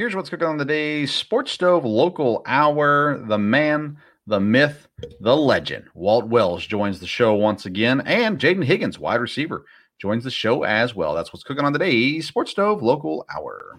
Here's what's cooking on the day Sports Stove Local Hour. The man, the myth, the legend. Walt Wells joins the show once again, and Jayden Higgins, wide receiver, joins the show as well. That's what's cooking on the day Sports Stove Local Hour.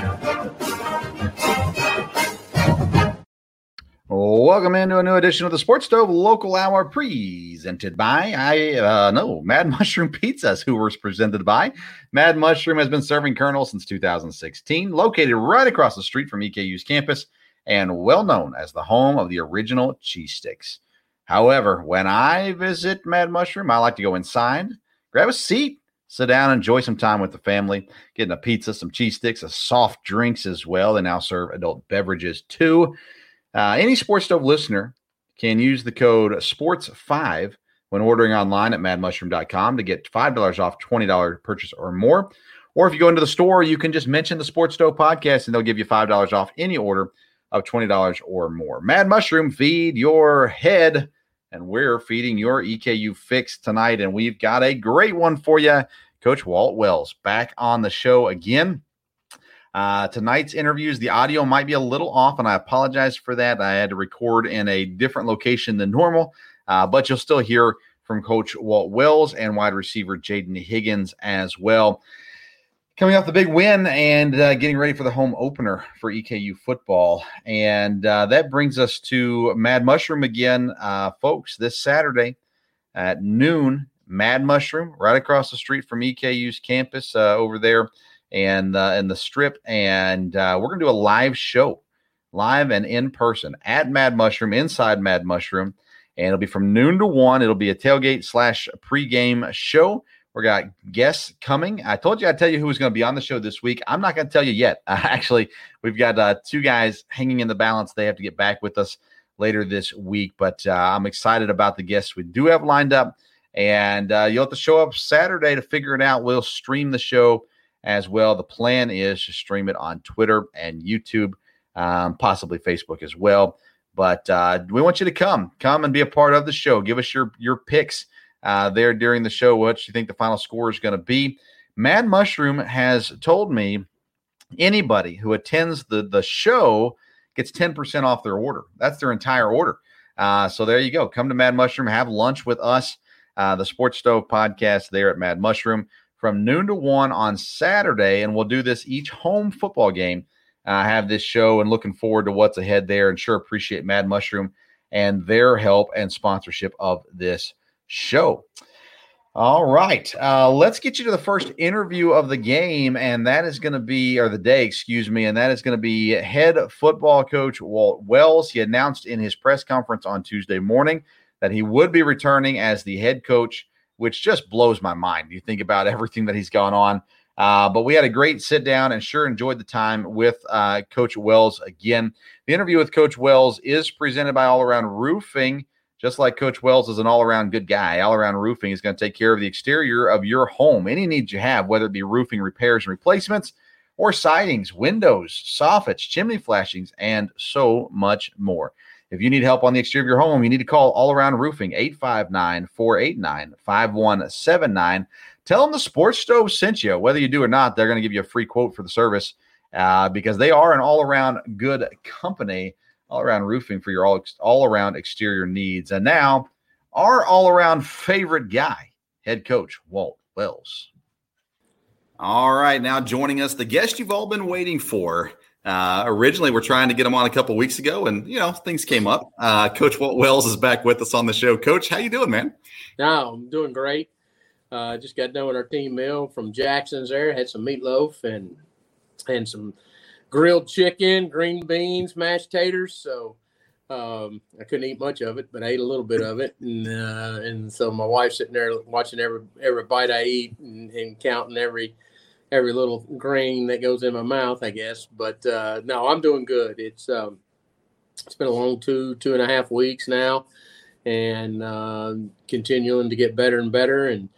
Welcome into a new edition of the Sports Stove Local Hour, presented by I uh, no Mad Mushroom Pizzas, who was presented by Mad Mushroom has been serving Colonel since 2016, located right across the street from EKU's campus, and well known as the home of the original cheese sticks. However, when I visit Mad Mushroom, I like to go inside, grab a seat, sit down, enjoy some time with the family, getting a pizza, some cheese sticks, a soft drinks as well. They now serve adult beverages too. Uh, any Sports Stove listener can use the code SPORTS5 when ordering online at madmushroom.com to get $5 off $20 purchase or more. Or if you go into the store, you can just mention the Sports Stove podcast and they'll give you $5 off any order of $20 or more. Mad Mushroom, feed your head. And we're feeding your EKU fix tonight. And we've got a great one for you. Coach Walt Wells back on the show again. Uh, tonight's interviews, the audio might be a little off, and I apologize for that. I had to record in a different location than normal, uh, but you'll still hear from Coach Walt Wells and wide receiver Jayden Higgins as well. Coming off the big win and uh, getting ready for the home opener for EKU football. And uh, that brings us to Mad Mushroom again, uh, folks, this Saturday at noon. Mad Mushroom, right across the street from EKU's campus uh, over there and uh, and the strip, and uh, we're gonna do a live show, live and in person at Mad Mushroom inside Mad Mushroom, and it'll be from noon to one. It'll be a tailgate slash pregame show. We got guests coming. I told you I'd tell you who was going to be on the show this week. I'm not going to tell you yet. Uh, actually, we've got uh, two guys hanging in the balance. They have to get back with us later this week, but uh, I'm excited about the guests we do have lined up. And uh, you'll have to show up Saturday to figure it out. We'll stream the show as well. The plan is to stream it on Twitter and YouTube, um, possibly Facebook as well. But uh, we want you to come, come and be a part of the show. Give us your your picks uh, there during the show. What you think the final score is going to be? Mad Mushroom has told me anybody who attends the the show gets ten percent off their order. That's their entire order. Uh, so there you go. Come to Mad Mushroom, have lunch with us. Uh, the Sports Stove podcast there at Mad Mushroom from noon to one on Saturday, and we'll do this each home football game. I have this show and looking forward to what's ahead there, and sure appreciate Mad Mushroom and their help and sponsorship of this show. All right, uh, let's get you to the first interview of the game, and that is going to be, or the day, excuse me, and that is going to be head football coach Walt Wells. He announced in his press conference on Tuesday morning that he would be returning as the head coach which just blows my mind. You think about everything that he's gone on. Uh, but we had a great sit down and sure enjoyed the time with uh, Coach Wells again. The interview with Coach Wells is presented by All Around Roofing. Just like Coach Wells is an all around good guy, All Around Roofing is going to take care of the exterior of your home. Any needs you have, whether it be roofing repairs and replacements, or sidings, windows, soffits, chimney flashings, and so much more. If you need help on the exterior of your home, you need to call All Around Roofing 859 489 5179. Tell them the sports stove sent you. Whether you do or not, they're going to give you a free quote for the service uh, because they are an all around good company, all around roofing for your all, all around exterior needs. And now, our all around favorite guy, head coach Walt Wells. All right, now joining us, the guest you've all been waiting for Uh, originally, we're trying to get him on a couple weeks ago, and you know things came up. Uh, Coach Walt Wells is back with us on the show. Coach, how you doing, man? No, I'm doing great. Uh, just got done with our team meal from Jackson's. There had some meatloaf and and some grilled chicken, green beans, mashed taters. So um, I couldn't eat much of it, but I ate a little bit of it, and uh, and so my wife's sitting there watching every every bite I eat and, and counting every every little grain that goes in my mouth, I guess. But uh, no, I'm doing good. It's um, it's been a long two two and a half weeks now, and uh, continuing to get better and better, and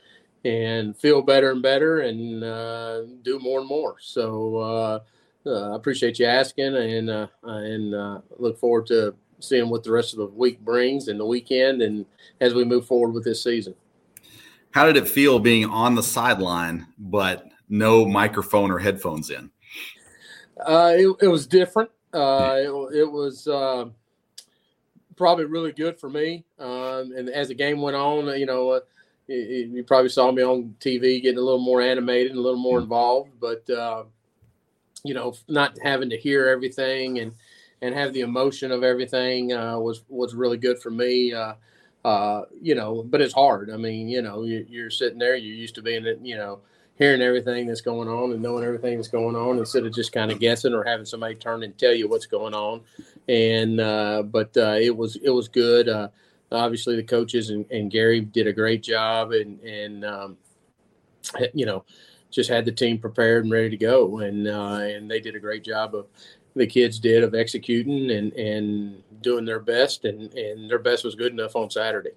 and feel better and better, and uh, do more and more. So uh, uh, I appreciate you asking, and uh, and look forward to seeing what the rest of the week brings and the weekend, and as we move forward with this season. How did it feel being on the sideline, but no microphone or headphones in? Uh, it, it, was different. Uh, it, it, was uh, probably really good for me. Um, and as the game went on, you know, uh, you, you, probably saw me on TV getting a little more animated and a little more involved. But uh, you know, not having to hear everything and and have the emotion of everything uh, was was really good for me. you know, but it's hard. I mean, you know, you, you're sitting there, you're used to being, it, you know hearing everything that's going on and knowing everything that's going on instead of just kind of guessing or having somebody turn and tell you what's going on. And uh, but uh, it was it was good. Uh, obviously, the coaches and, and, Gary did a great job, and and um, you know just had the team prepared and ready to go, and uh, and they did a great job of the kids did of executing and and doing their best, and and their best was good enough on Saturday.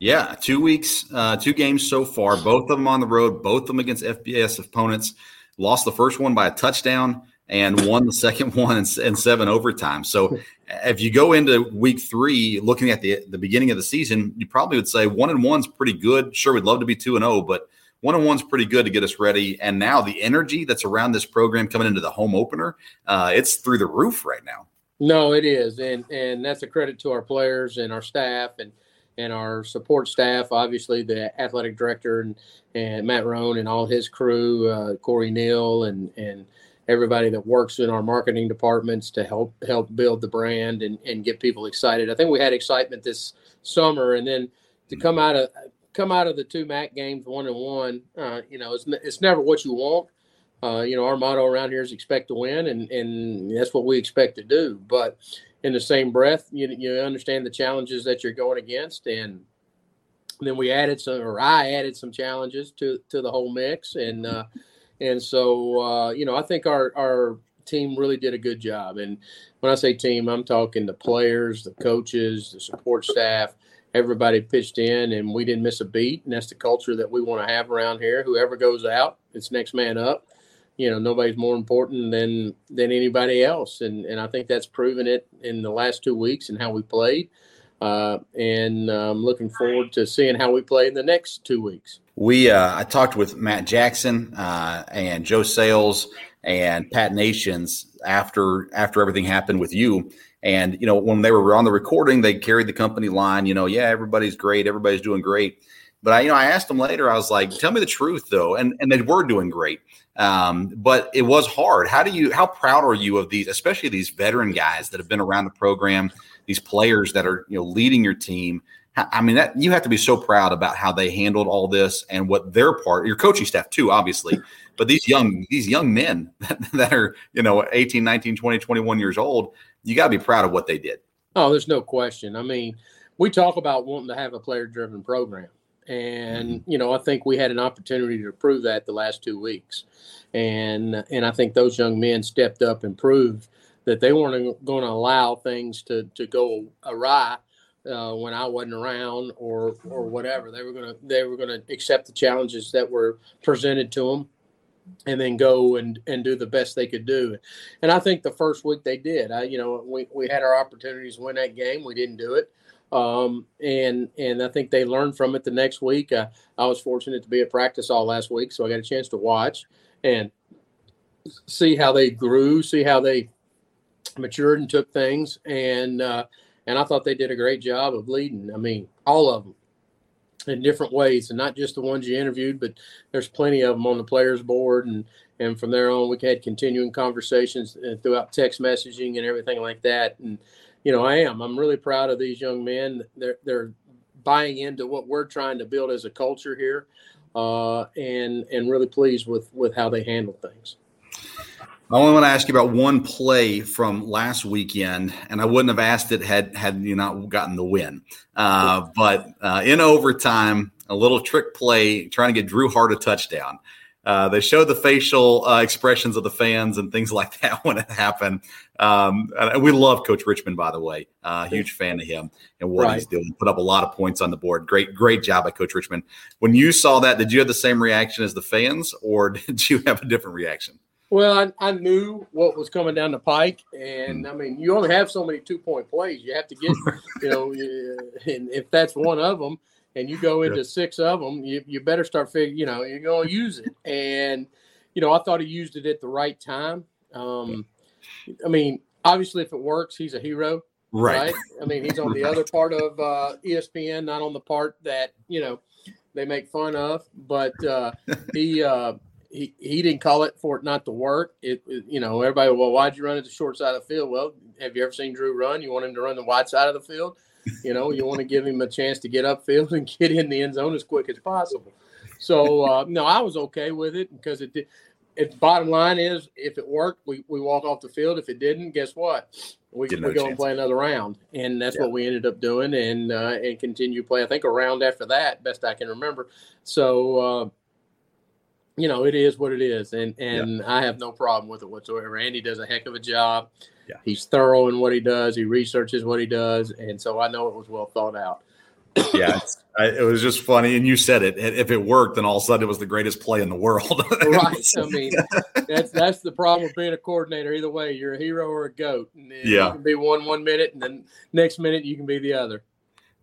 Yeah, two weeks, uh, two games so far, both of them on the road, both of them against FBS opponents. Lost the first one by a touchdown and won the second one in, seven overtime. So if you go into week three looking at the the beginning of the season, you probably would say one and one's pretty good. Sure, we'd love to be two and oh, but one and one's pretty good to get us ready. And now the energy that's around this program coming into the home opener, uh, it's through the roof right now. No, it is, and and that's a credit to our players and our staff and and our support staff, obviously the athletic director and, and Matt Roan and all his crew, uh, Corey Neal and and everybody that works in our marketing departments to help help build the brand and, and get people excited. I think we had excitement this summer, and then to come out of come out of the two MAC games one and one, uh, you know, it's it's never what you want. Uh, you know, our motto around here is expect to win, and and that's what we expect to do. But in the same breath, you you understand the challenges that you're going against, and then we added some, or I added some challenges to to the whole mix, and uh, and so uh, you know I think our our team really did a good job. And when I say team, I'm talking the players, the coaches, the support staff. Everybody pitched in, and we didn't miss a beat. And that's the culture that we want to have around here. Whoever goes out, it's next man up you know nobody's more important than than anybody else. And and i think that's proven it in the last two weeks and how we played. Uh, and i'm um, looking forward to seeing how we play in the next two weeks. We uh, i talked with matt jackson uh, and joe sales and pat nations after after everything happened with you. And you know when they were on the recording they carried the company line you know yeah everybody's great. Everybody's doing great. But I, you know, I asked them later. I was like, "Tell me the truth, though," and and they were doing great. Um, but it was hard. How do you? How proud are you of these, especially these veteran guys that have been around the program? These players that are you know leading your team. I mean, that you have to be so proud about how they handled all this and what their part, your coaching staff too, obviously, but these young, these young men that, that are, you know, 18, 19, 20, 21 years old, you got to be proud of what they did. Oh, there's no question. I mean, we talk about wanting to have a player driven program. And, mm-hmm. you know, I think we had an opportunity to prove that the last two weeks and and I think those young men stepped up and proved that they weren't going to allow things to to go awry uh, when I wasn't around or or whatever. They were gonna they were gonna accept the challenges that were presented to them, and then go and and do the best they could do. And I think the first week they did. I you know we we had our opportunities to win that game. We didn't do it. Um, and and I think they learned from it the next week. Uh, I was fortunate to be at practice all last week, so I got a chance to watch and see how they grew, see how they matured and took things. And uh, and I thought they did a great job of leading. I mean, all of them. in different ways, and not just the ones you interviewed, but there's plenty of them on the players board, and and from there on, we had continuing conversations uh, throughout text messaging and everything like that. And you know, I am. I'm really proud of these young men. They're they're buying into what we're trying to build as a culture here, uh, and and really pleased with with how they handle things. I only want to ask you about one play from last weekend, and I wouldn't have asked it had had you not gotten the win. Uh, but uh, in overtime, a little trick play trying to get Drew Hart a touchdown. Uh, they showed the facial uh, expressions of the fans and things like that when it happened. Um, and we love Coach Richmond, by the way. Uh, huge fan of him and what right. he's doing. Put up a lot of points on the board. Great, great job by Coach Richmond. When you saw that, did you have the same reaction as the fans, or did you have a different reaction? Well, I, I knew what was coming down the pike, and I mean, you only have so many two point plays. You have to get, you know, and if that's one of them, and you go into yeah. six of them, you, you better start figuring, you know, you're going to use it. And, you know, I thought he used it at the right time. Um, I mean, obviously, if it works, he's a hero. Right. right? I mean, he's on the other part of uh, ESPN, not on the part that, you know, they make fun of. But uh, he, uh, he he didn't call it for it not to work. It, it, you know everybody. Well, why'd you run at the short side of the field? Well, have you ever seen Drew run? You want him to run the wide side of the field. You know, you want to give him a chance to get upfield and get in the end zone as quick as possible. So uh, no, I was okay with it because it did. It, bottom line is, if it worked, we, we walk off the field. If it didn't, guess what? We, we go chance. and play another round, and that's yeah. what we ended up doing, and uh, and continue play. I think a round after that, best I can remember. So uh, you know, it is what it is, and and yeah. I have no problem with it whatsoever. Andy does a heck of a job. Yeah. He's thorough in what he does. He researches what he does, and so I know it was well thought out. yeah, it was just funny, and you said it. If it worked, then all of a sudden it was the greatest play in the world. right. I mean, that's that's the problem with being a coordinator. Either way, you're a hero or a goat. yeah, you can be one one minute, and then next minute you can be the other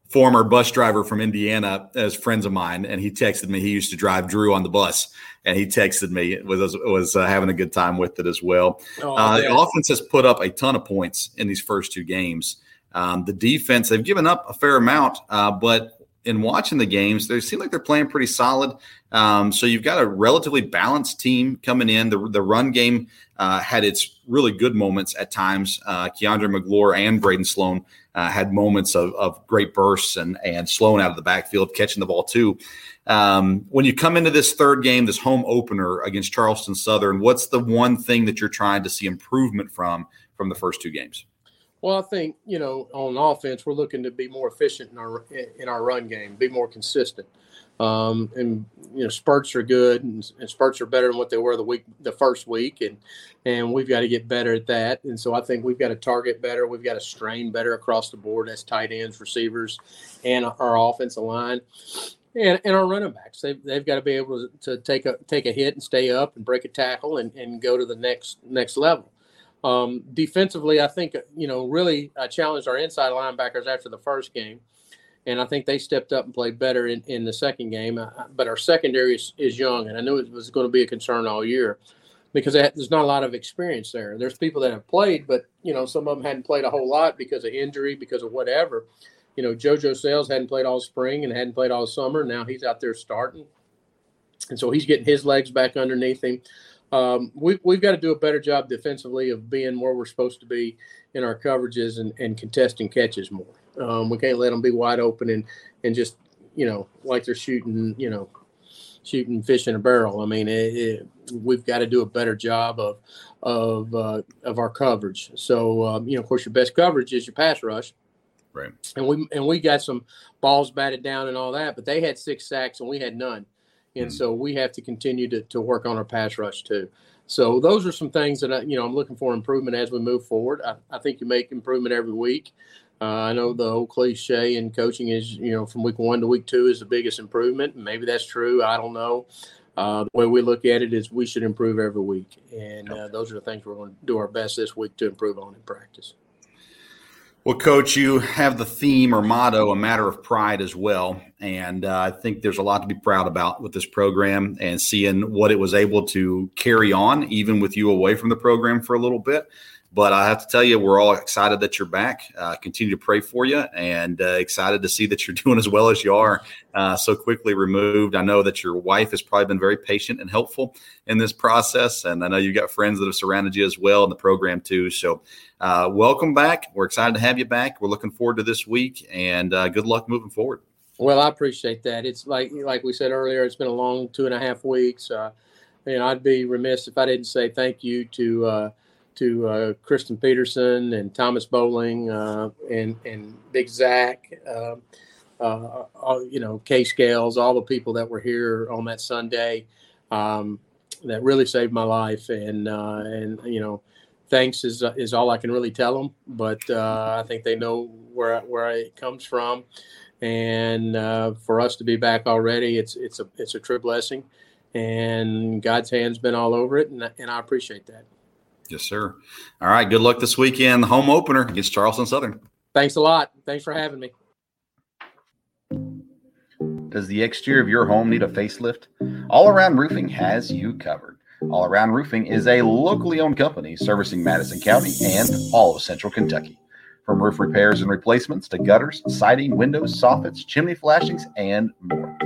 former bus driver from Indiana as friends of mine, and he texted me. He used to drive Drew on the bus, and he texted me was was uh, having a good time with it as well. Oh, uh, the offense has put up a ton of points in these first two games. Um, the defense they've given up a fair amount, uh, but in watching the games, they seem like they're playing pretty solid. Um, so you've got a relatively balanced team coming in. The, the run game uh, had its really good moments at times. Uh, Keandre McGlure and Braden Sloan uh, had moments of, of, great bursts and and Sloan out of the backfield catching the ball too. Um, when you come into this third game, this home opener against Charleston Southern, what's the one thing that you're trying to see improvement from from the first two games? Well, I think you know on offense we're looking to be more efficient in our in our run game, be more consistent. Um, and you know spurts are good, and, and, spurts are better than what they were the week the first week, and and we've got to get better at that. And so I think we've got to target better, we've got to strain better across the board as tight ends, receivers, and our offensive line. And, and our running backs, they've, they've got to be able to, to take a take a hit and stay up and break a tackle and, and go to the next next level. Um, defensively, I think you know really I challenged our inside linebackers after the first game, and I think they stepped up and played better in, in the second game. Uh, but our secondary is, is young, and I knew it was going to be a concern all year because there's not a lot of experience there. There's people that have played, but you know some of them hadn't played a whole lot because of injury, because of whatever. You know, JoJo Sales hadn't played all spring and hadn't played all summer. Now he's out there starting, and so he's getting his legs back underneath him um, we, we've got to do a better job defensively of being where we're supposed to be in our coverages and, and contesting catches more. Um, we can't let them be wide open and, and just, you know, like they're shooting, you know, shooting fish in a barrel. I mean, it, it, we've got to do a better job of of uh, of our coverage. So, um, you know, of course, your best coverage is your pass rush. Right. And we and we got some balls batted down and all that, but they had six sacks and we had none and mm-hmm. so we have to continue to, to work on our pass rush too. So those are some things that I, you know I'm looking for improvement as we move forward. I, I think you make improvement every week. Uh, I know the old cliche in coaching is you know from week one to week two is the biggest improvement. Maybe that's true. I don't know. Uh, the way we look at it is we should improve every week, and uh, those are the things we're going to do our best this week to improve on in practice. Well, Coach, you have the theme or motto, a matter of pride as well. And uh, I think there's a lot to be proud about with this program and seeing what it was able to carry on, even with you away from the program for a little bit. But I have to tell you, we're all excited that you're back. Uh, continue to pray for you and uh, excited to see that you're doing as well as you are uh, so quickly removed. I know that your wife has probably been very patient and helpful in this process. And I know you've got friends that have surrounded you as well in the program, too. So, uh, welcome back. We're excited to have you back. We're looking forward to this week and uh, good luck moving forward. Well, I appreciate that. It's like like we said earlier, it's been a long two and a half weeks. Uh, you know, I'd be remiss if I didn't say thank you to uh, to uh, Kristen Peterson and Thomas Bowling uh, and and Big Zach, um, uh, all, you know, K Scales, all the people that were here on that Sunday um, that really saved my life. And uh, and you know, thanks is is all I can really tell them. But I think they know where where it comes from and uh, for us to be back already, it's it's a it's a true blessing, and God's hand's been all over it, and, and I appreciate that. Yes, sir. All right. Good luck this weekend. The home opener against Charleston Southern. Thanks a lot. Thanks for having me. Does the exterior of your home need a facelift? All Around Roofing has you covered. All Around Roofing is a locally owned company servicing Madison County and all of Central Kentucky. From roof repairs and replacements to gutters, siding, windows, soffits, chimney flashings, and more.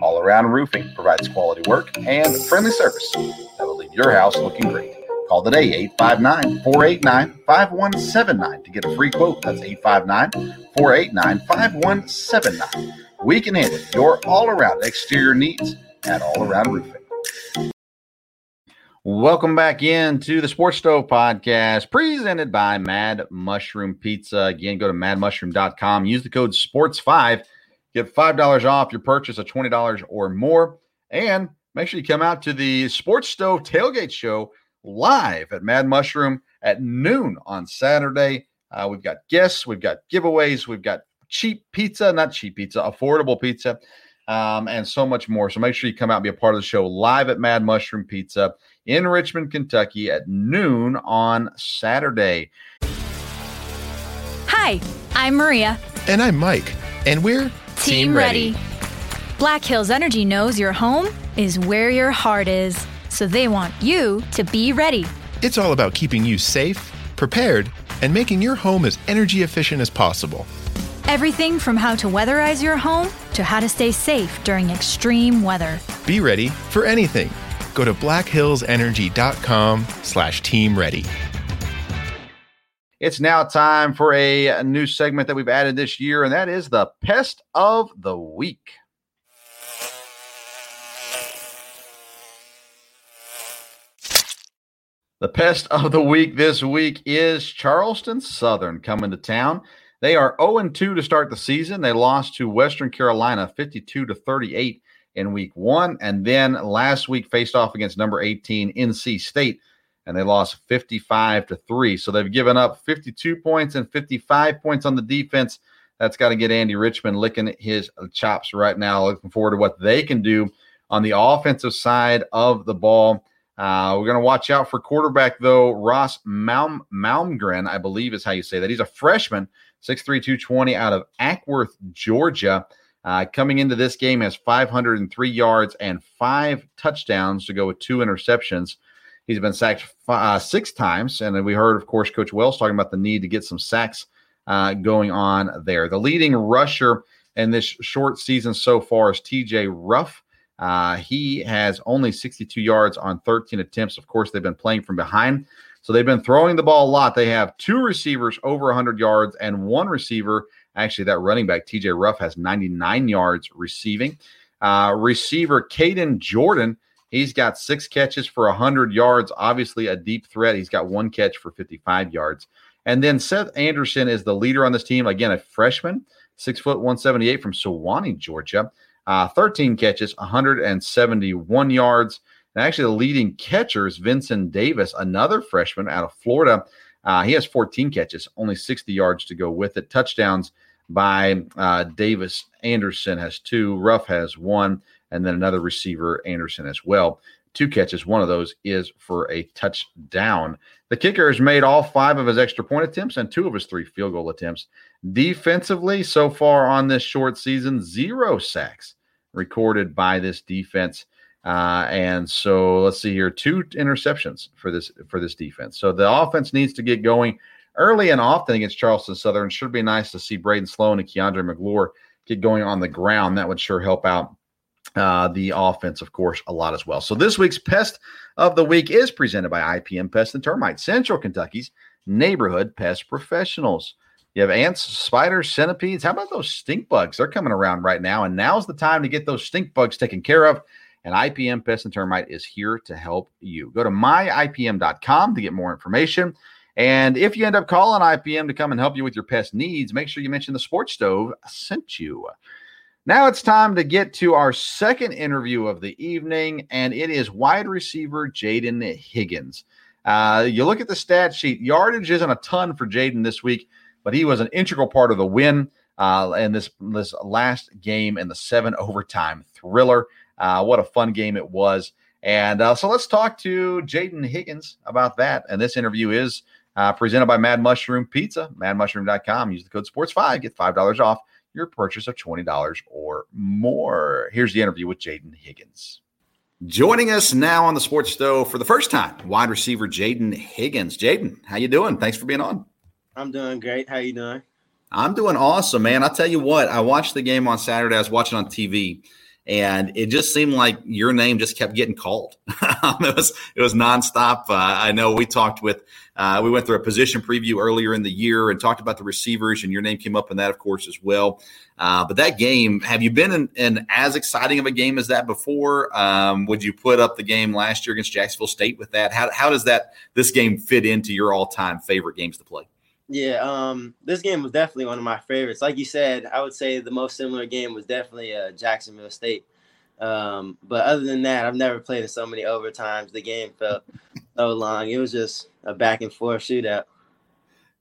All Around Roofing provides quality work and friendly service that will leave your house looking great. Call today 859 489 5179 to get a free quote. That's 859 489 5179. We can handle your all around exterior needs at All Around Roofing. Welcome back into the Sports Stove podcast presented by Mad Mushroom Pizza. Again, go to madmushroom.com, use the code SPORTS5, get $5 off your purchase of $20 or more. And make sure you come out to the Sports Stove Tailgate Show live at Mad Mushroom at noon on Saturday. Uh, we've got guests, we've got giveaways, we've got cheap pizza, not cheap pizza, affordable pizza, um, and so much more. So make sure you come out and be a part of the show live at Mad Mushroom Pizza in Richmond, Kentucky at noon on Saturday. Hi, I'm Maria. And I'm Mike. And we're Team, Team ready. ready. Black Hills Energy knows your home is where your heart is, so they want you to be ready. It's all about keeping you safe, prepared, and making your home as energy efficient as possible. Everything from how to weatherize your home to how to stay safe during extreme weather. Be ready for anything go to blackhillsenergy.com slash team ready. It's now time for a, a new segment that we've added this year, and that is the Pest of the Week. The pest of the week this week is Charleston Southern coming to town. They are 0 2 to start the season. They lost to Western Carolina 52 to 38 in week one. And then last week faced off against number 18 NC State, and they lost 55 to 3. So they've given up 52 points and 55 points on the defense. That's got to get Andy Richmond licking his chops right now. Looking forward to what they can do on the offensive side of the ball. Uh, we're going to watch out for quarterback, though. Ross Malm- Malmgren, I believe is how you say that. He's a freshman, 6'3, 220 out of Acworth, Georgia. Uh, coming into this game has 503 yards and five touchdowns to go with two interceptions. He's been sacked uh, six times, and we heard, of course, Coach Wells talking about the need to get some sacks uh, going on there. The leading rusher in this short season so far is T.J. Ruff. Uh, he has only 62 yards on 13 attempts. Of course, they've been playing from behind, so they've been throwing the ball a lot. They have two receivers over 100 yards and one receiver Actually, that running back, TJ Ruff, has 99 yards receiving. Uh, receiver Caden Jordan, he's got six catches for 100 yards. Obviously, a deep threat. He's got one catch for 55 yards. And then Seth Anderson is the leader on this team. Again, a freshman, six foot 178 from Suwanee, Georgia. Uh, 13 catches, 171 yards. And actually, the leading catcher is Vincent Davis, another freshman out of Florida. Uh, he has 14 catches, only 60 yards to go with it. Touchdowns by uh, Davis. Anderson has two. Ruff has one. And then another receiver, Anderson, as well. Two catches. One of those is for a touchdown. The kicker has made all five of his extra point attempts and two of his three field goal attempts. Defensively, so far on this short season, zero sacks recorded by this defense. Uh, and so let's see here, two interceptions for this for this defense. So the offense needs to get going early and often against Charleston Southern. Should be nice to see Braden Sloan and Keandre McGlure get going on the ground. That would sure help out uh, the offense, of course, a lot as well. So this week's pest of the week is presented by IPM Pest and Termite, Central Kentucky's neighborhood pest professionals. You have ants, spiders, centipedes. How about those stink bugs? They're coming around right now, and now's the time to get those stink bugs taken care of. And IPM Pest and Termite is here to help you. Go to myipm.com to get more information. And if you end up calling IPM to come and help you with your pest needs, make sure you mention the sports stove sent you. Now it's time to get to our second interview of the evening, and it is wide receiver Jayden Higgins. Uh, you look at the stat sheet, yardage isn't a ton for Jayden this week, but he was an integral part of the win uh, in this, this last game in the seven overtime thriller. Uh, what a fun game it was. And uh, so let's talk to Jayden Higgins about that. And this interview is uh, presented by Mad Mushroom Pizza, madmushroom.com. Use the code SPORTS5, get $5 off your purchase of $20 or more. Here's the interview with Jayden Higgins. Joining us now on the Sports Stove for the first time, wide receiver Jayden Higgins. Jayden, how you doing? Thanks for being on. I'm doing great. How you doing? I'm doing awesome, man. I'll tell you what, I watched the game on Saturday. I was watching on TV and it just seemed like your name just kept getting called. it was it was nonstop. Uh, I know we talked with uh, we went through a position preview earlier in the year and talked about the receivers, and your name came up in that, of course, as well. Uh, but that game, have you been in, in, as exciting of a game as that before? Um, would you put up the game last year against Jacksonville State with that? How how does that this game fit into your all time favorite games to play? Yeah, um, this game was definitely one of my favorites. Like you said, I would say the most similar game was definitely uh, Jacksonville State. Um, but other than that, I've never played in so many overtimes. The game felt so long. It was just a back and forth shootout.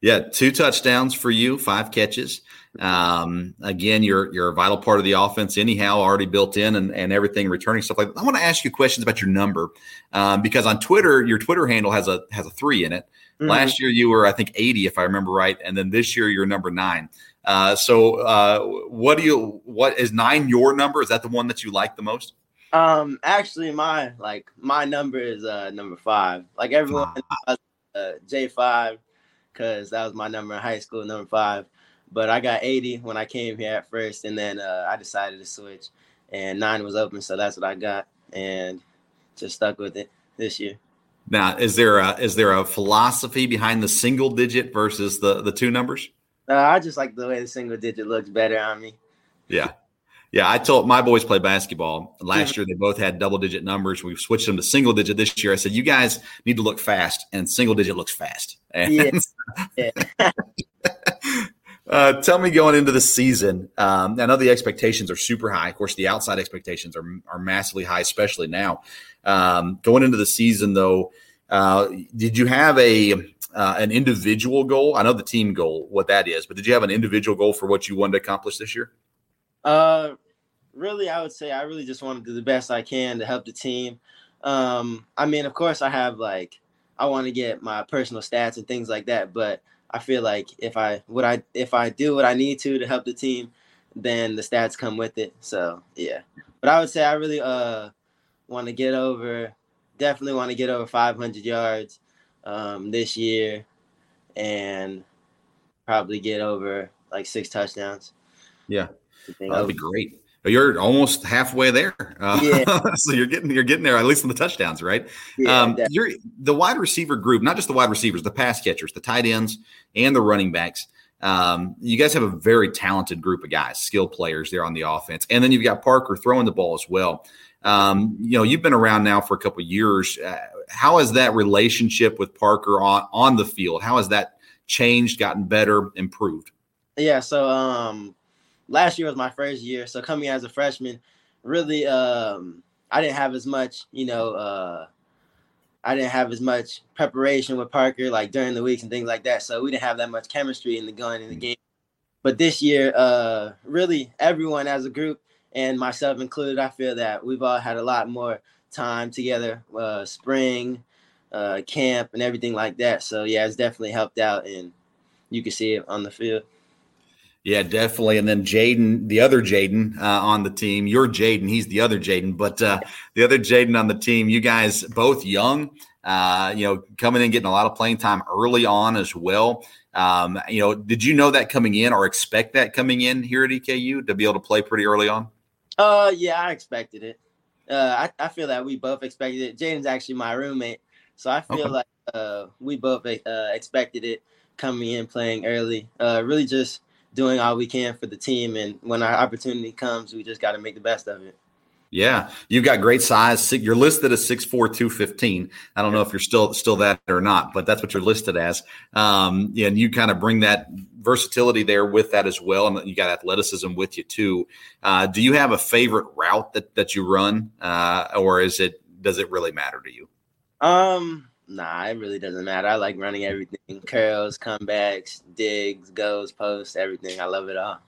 Yeah, two touchdowns for you, five catches. Um, again, you're you're a vital part of the offense, anyhow, already built in and, and everything, returning stuff like that. I want to ask you questions about your number um, because on Twitter, your Twitter handle has a has a three in it. Mm-hmm. Last year you were, I think, 80, if I remember right, and then this year you're number nine. Uh, so, uh, what do you? What is nine your number? Is that the one that you like the most? Um, actually, my like my number is uh number five. Like everyone, uh, J five, because that was my number in high school, number five. But I got 80 when I came here at first, and then uh, I decided to switch, and nine was open, so that's what I got, and just stuck with it this year. Now, is there a is there a philosophy behind the single digit versus the the two numbers? Uh, I just like the way the single digit looks better on me. Yeah. Yeah, I told my boys play basketball. Last year they both had double digit numbers. We've switched them to single digit this year. I said, you guys need to look fast, and single digit looks fast. And yeah. uh, tell me going into the season. Um, I know the expectations are super high. Of course, the outside expectations are, are massively high, especially now. Um, going into the season, though, uh, did you have a uh, an individual goal? I know the team goal, what that is, but did you have an individual goal for what you wanted to accomplish this year? Uh, really, I would say I really just want to do the best I can to help the team. Um, I mean, of course, I have like I want to get my personal stats and things like that, but I feel like if I would I if I do what I need to to help the team, then the stats come with it. So yeah, but I would say I really uh want to get over, definitely want to get over 500 yards um, this year, and probably get over like six touchdowns. Yeah, that'd be great. You're almost halfway there. Uh, yeah. so you're getting you're getting there at least in the touchdowns, right? Yeah, um, you're the wide receiver group, not just the wide receivers, the pass catchers, the tight ends, and the running backs. Um, you guys have a very talented group of guys, skilled players there on the offense, and then you've got Parker throwing the ball as well. Um, you know, you've been around now for a couple years. Uh, how has that relationship with Parker on on the field? How has that changed, gotten better, improved? Yeah. So um, last year was my first year. So coming as a freshman, really, um, I didn't have as much, you know, uh, I didn't have as much preparation with Parker like during the weeks and things like that. So we didn't have that much chemistry in the gun in the game. But this year, uh, really, everyone as a group and myself included, I feel that we've all had a lot more time together, uh, spring, uh, camp, and everything like that. So yeah, it's definitely helped out, and you can see it on the field. Yeah, definitely. And then Jaden, the other Jaden uh, on the team, you're Jaden, he's the other Jaden, but uh, the other Jaden on the team, you guys both young, uh, you know, coming in, getting a lot of playing time early on as well. Um, you know, did you know that coming in or expect that coming in here at EKU to be able to play pretty early on? Uh, yeah, I expected it. Uh, I, I feel that we both expected it. Jaden's actually my roommate, so I feel okay. like uh, we both uh, expected it coming in, playing early. Uh, really just doing all we can for the team, and when our opportunity comes, we just got to make the best of it. Yeah, you've got great size. You're listed as 6'4", 215. I don't know if you're still still that or not, but that's what you're listed as. Um, and you kind of bring that versatility there with that as well, and you got athleticism with you too. Uh, do you have a favorite route that that you run, uh, or is it does it really matter to you? Um, nah, it really doesn't matter. I like running everything: curls, comebacks, digs, goes, posts, everything. I love it all.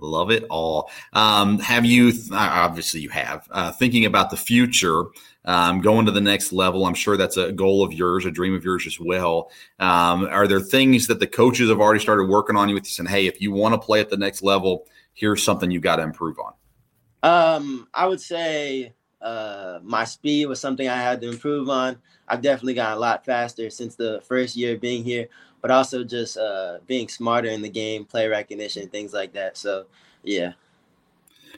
Love it all. Um, have you, obviously, you have, uh, thinking about the future, um, going to the next level? I'm sure that's a goal of yours, a dream of yours as well. Um, are there things that the coaches have already started working on you with you saying, hey, if you want to play at the next level, here's something you got to improve on? Um, I would say uh, my speed was something I had to improve on. I've definitely gotten a lot faster since the first year being here but also just uh, being smarter in the game, play recognition, things like that. So, yeah.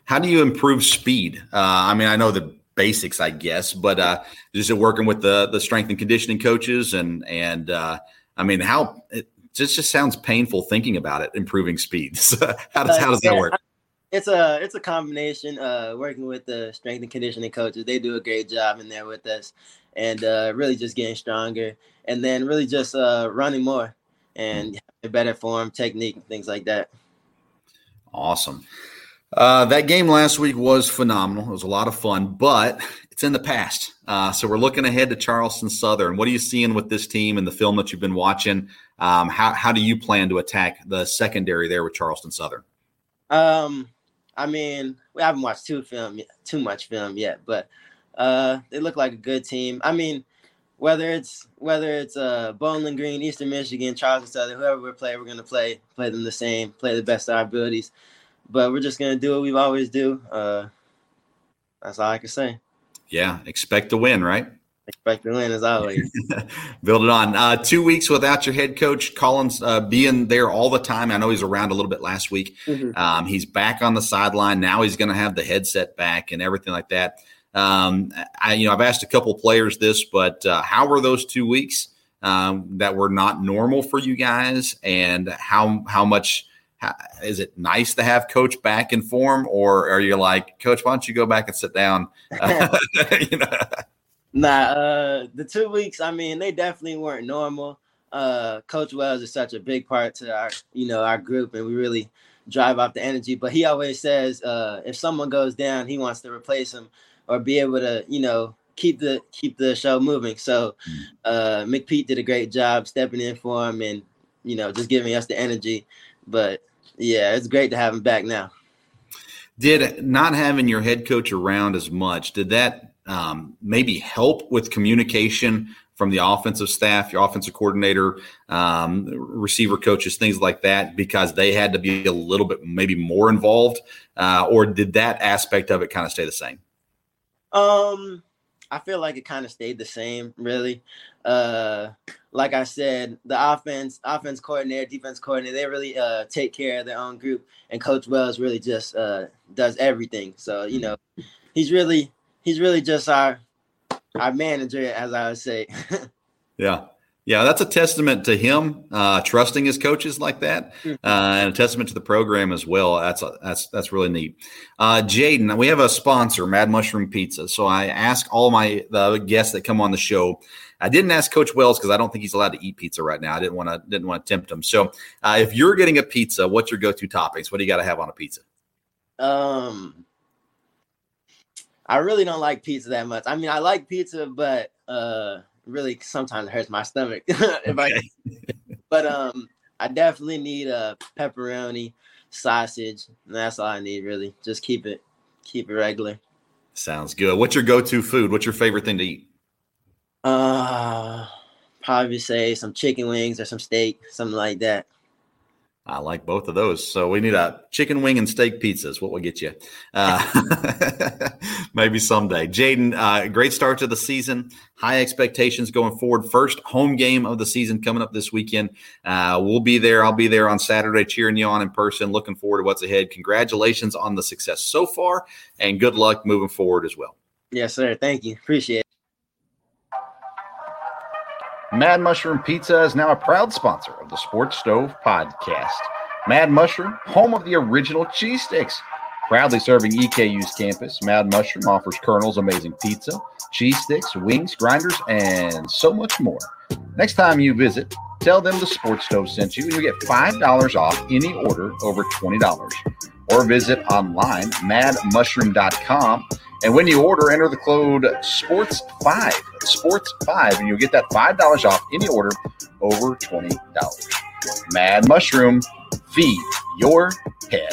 How do you improve speed? Uh, I mean, I know the basics, I guess, but uh, just working with the the strength and conditioning coaches, and and uh, I mean, how it just just sounds painful thinking about it. Improving speed. how does how does that work? It's a it's a combination. Uh, working with the strength and conditioning coaches, they do a great job in there with us, and uh, really just getting stronger, and then really just uh, running more and a better form, technique, things like that. Awesome. Uh, that game last week was phenomenal. It was a lot of fun, but it's in the past. Uh, so we're looking ahead to Charleston Southern. What are you seeing with this team and the film that you've been watching? Um, how, how do you plan to attack the secondary there with Charleston Southern? Um, I mean, we haven't watched too film too much film yet, but uh, they look like a good team. I mean, whether it's whether it's uh Bowling Green, Eastern Michigan, Charleston Southern, whoever we play, we're gonna play play them the same, play the best of our abilities. But we're just gonna do what we've always do. Uh, that's all I can say. Yeah, expect to win, right? Expect to win as always. Build it on. Uh, two weeks without your head coach Collins uh, being there all the time. I know he's around a little bit last week. Mm-hmm. Um, he's back on the sideline now. He's going to have the headset back and everything like that. Um, I, you know, I've asked a couple players this, but uh, how were those two weeks um, that were not normal for you guys, and how how much how, is it nice to have Coach back in form, or are you like, Coach, why don't you go back and sit down? you know? Nah, uh, the two weeks. I mean, they definitely weren't normal. Uh, Coach Wells is such a big part to our, you know, our group, and we really drive off the energy. But he always says, uh, if someone goes down, he wants to replace him or be able to, you know, keep the keep the show moving. So mm. uh McPete did a great job stepping in for him and, you know, just giving us the energy. But yeah, it's great to have him back now. Did not having your head coach around as much, did that um, maybe help with communication from the offensive staff, your offensive coordinator, um, receiver coaches, things like that, because they had to be a little bit maybe more involved? Uh, or did that aspect of it kind of stay the same? Um, I feel like it kind of stayed the same, really. Uh, like I said, the offense, offense coordinator, defense coordinator, they really uh, take care of their own group, and Coach Wells really just uh, does everything. So you know, he's really he's really just our our manager, as I would say. yeah. Yeah, that's a testament to him uh, trusting his coaches like that, mm-hmm. uh, and a testament to the program as well. That's a, that's that's really neat. Uh, Jayden, we have a sponsor, Mad Mushroom Pizza. So I ask all my the guests that come on the show. I didn't ask Coach Wells because I don't think he's allowed to eat pizza right now. I didn't want to didn't want to tempt him. So uh, if you're getting a pizza, what's your go to toppings? What do you got to have on a pizza? Um, I really don't like pizza that much. I mean, I like pizza, but uh really sometimes it hurts my stomach if I but um I definitely need a pepperoni, sausage, and that's all I need really. Just keep it keep it regular. Sounds good. What's your go-to food? What's your favorite thing to eat? Uh probably say some chicken wings or some steak, something like that. I like both of those. So we need a chicken wing and steak pizzas. What will get you? Uh, maybe someday. Jayden, uh, great start to the season. High expectations going forward. First home game of the season coming up this weekend. Uh, we'll be there. I'll be there on Saturday cheering you on in person. Looking forward to what's ahead. Congratulations on the success so far and good luck moving forward as well. Yes, sir. Thank you. Appreciate it. Mad Mushroom Pizza is now a proud sponsor of the Sports Stove podcast. Mad Mushroom, home of the original cheese sticks. Proudly serving EKU's campus, Mad Mushroom offers Colonel's amazing pizza, cheese sticks, wings, grinders, and so much more. Next time you visit, tell them the Sports Stove sent you, and you get $5 off any order over $20. Or visit online, madmushroom.com and when you order, enter the code SPORTS5, SPORTS5, and you'll get that $5 off any order over $20. Mad Mushroom, feed your head.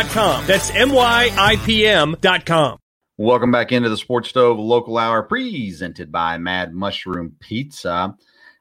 myipm.com. That's M-Y-I-P-M.com. Welcome back into the Sports Stove Local Hour presented by Mad Mushroom Pizza.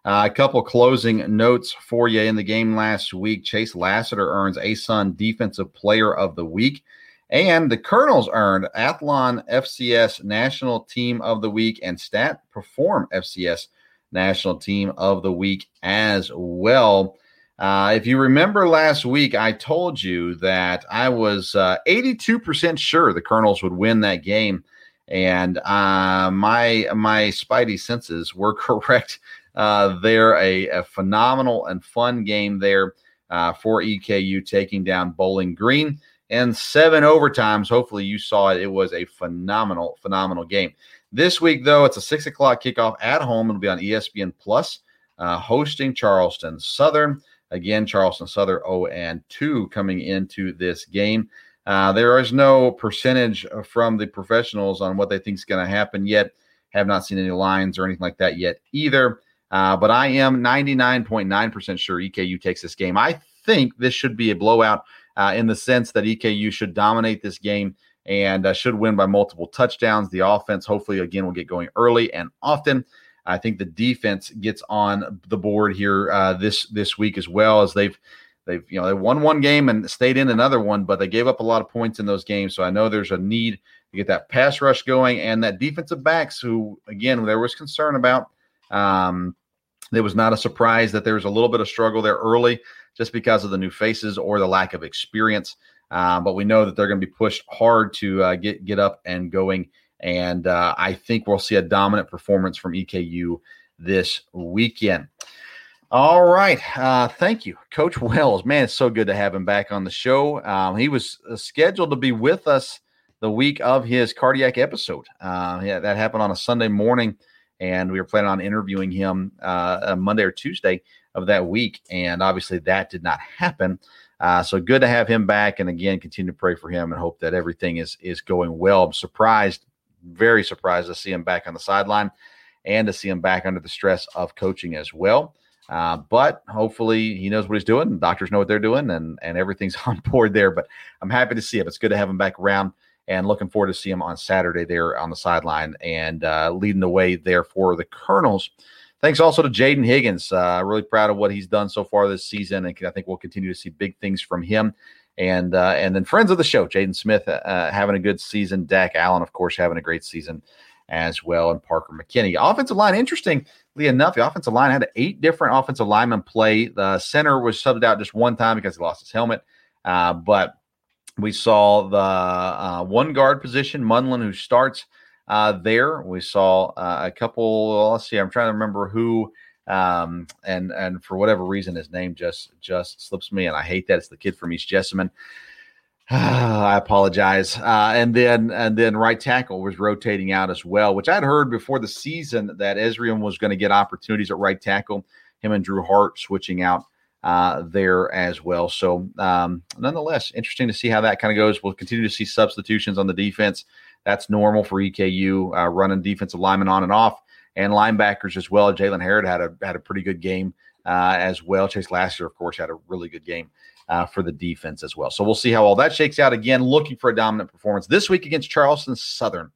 Uh, a couple closing notes for you in the game last week. Chase Lassiter earns ASUN Defensive Player of the Week. And the Colonels earned Athlon FCS National Team of the Week and Stat Perform FCS National Team of the Week as well. Uh, if you remember last week, I told you that I was uh, 82% sure the Colonels would win that game, and uh, my my spidey senses were correct. Uh, they're a, a, phenomenal and fun game there uh, for EKU taking down Bowling Green and seven overtimes. Hopefully, you saw it. It was a phenomenal, phenomenal game. This week, though, it's a six o'clock kickoff at home. It'll be on ESPN Plus, uh, hosting Charleston Southern. Again, Charleston Southern 0 and 2 coming into this game. Uh, there is no percentage from the professionals on what they think is going to happen yet. Have not seen any lines or anything like that yet either. Uh, but I am 99.9% sure EKU takes this game. I think this should be a blowout uh, in the sense that EKU should dominate this game and uh, should win by multiple touchdowns. The offense, hopefully, again, will get going early and often. I think the defense gets on the board here uh, this this week as well as they've they've you know they won one game and stayed in another one, but they gave up a lot of points in those games. So I know there's a need to get that pass rush going and that defensive backs who again there was concern about. Um, it was not a surprise that there was a little bit of struggle there early just because of the new faces or the lack of experience. Uh, but we know that they're going to be pushed hard to uh, get get up and going and uh, I think we'll see a dominant performance from EKU this weekend. All right. Uh, thank you, Coach Wells. Man, it's so good to have him back on the show. Um, he was uh, scheduled to be with us the week of his cardiac episode. Uh, yeah, that happened on a Sunday morning, and we were planning on interviewing him uh, Monday or Tuesday of that week. And obviously, that did not happen. Uh, so good to have him back, and again, continue to pray for him and hope that everything is is going well. I'm surprised very surprised to see him back on the sideline and to see him back under the stress of coaching as well. Uh, but hopefully he knows what he's doing. Doctors know what they're doing, and and everything's on board there. But I'm happy to see him. It's good to have him back around, and looking forward to see him on Saturday there on the sideline and uh, leading the way there for the Colonels. Thanks also to Jayden Higgins. Uh, really proud of what he's done so far this season, and I think we'll continue to see big things from him and uh, and then friends of the show, Jaden Smith uh, uh, having a good season, Dak Allen, of course, having a great season as well, and Parker McKinney. Offensive line, interestingly enough, the offensive line had eight different offensive linemen play. The center was subbed out just one time because he lost his helmet, uh, but we saw the uh, one guard position, Munlin, who starts uh, there. We saw a couple. Let's see, I'm trying to remember who um, and and for whatever reason, his name just just slips me, and I hate that. It's the kid from East Jessamine. I apologize. Uh, and then and then right tackle was rotating out as well, which I'd heard before the season that Esrian was going to get opportunities at right tackle. Him and Drew Hart switching out uh, there as well. So, um, nonetheless, interesting to see how that kind of goes. We'll continue to see substitutions on the defense. That's normal for EKU uh, running defensive linemen on and off, and linebackers as well. Jalen Harrod had a had a pretty good game uh, as well. Chase Lassiter, of course, had a really good game. Uh, for the defense as well. So we'll see how all that shakes out. Again, looking for a dominant performance this week against Charleston Southern.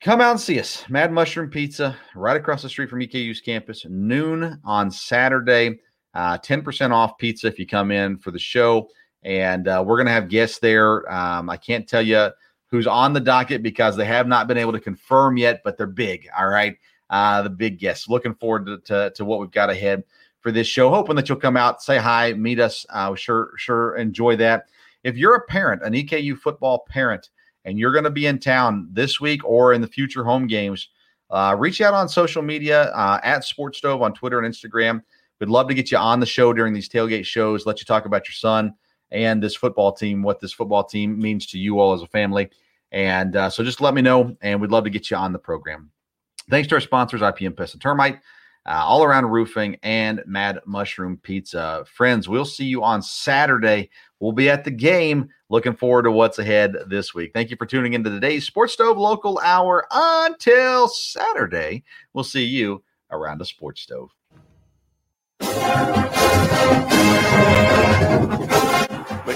Come out and see us. Mad Mushroom Pizza, right across the street from EKU's campus, noon on Saturday. Uh, 10% off pizza if you come in for the show. And uh, we're going to have guests there. Um, I can't tell you who's on the docket because they have not been able to confirm yet, but they're big. All right. Uh, the big guests. Looking forward to, to, to, what we've got ahead for this show. Hoping that you'll come out, say hi, meet us. Uh, sure, sure, enjoy that. If you're a parent, an EKU football parent, and you're going to be in town this week or in the future home games, uh, reach out on social media uh, at Sports Stove on Twitter and Instagram. We'd love to get you on the show during these tailgate shows, let you talk about your son and this football team, what this football team means to you all as a family. And uh, so just let me know, and we'd love to get you on the program. Thanks to our sponsors, IPM Pest and Termite, uh, All Around Roofing, and Mad Mushroom Pizza. Friends, we'll see you on Saturday. We'll be at the game. Looking forward to what's ahead this week. Thank you for tuning into today's Sports Stove Local Hour. Until Saturday, we'll see you around a Sports Stove.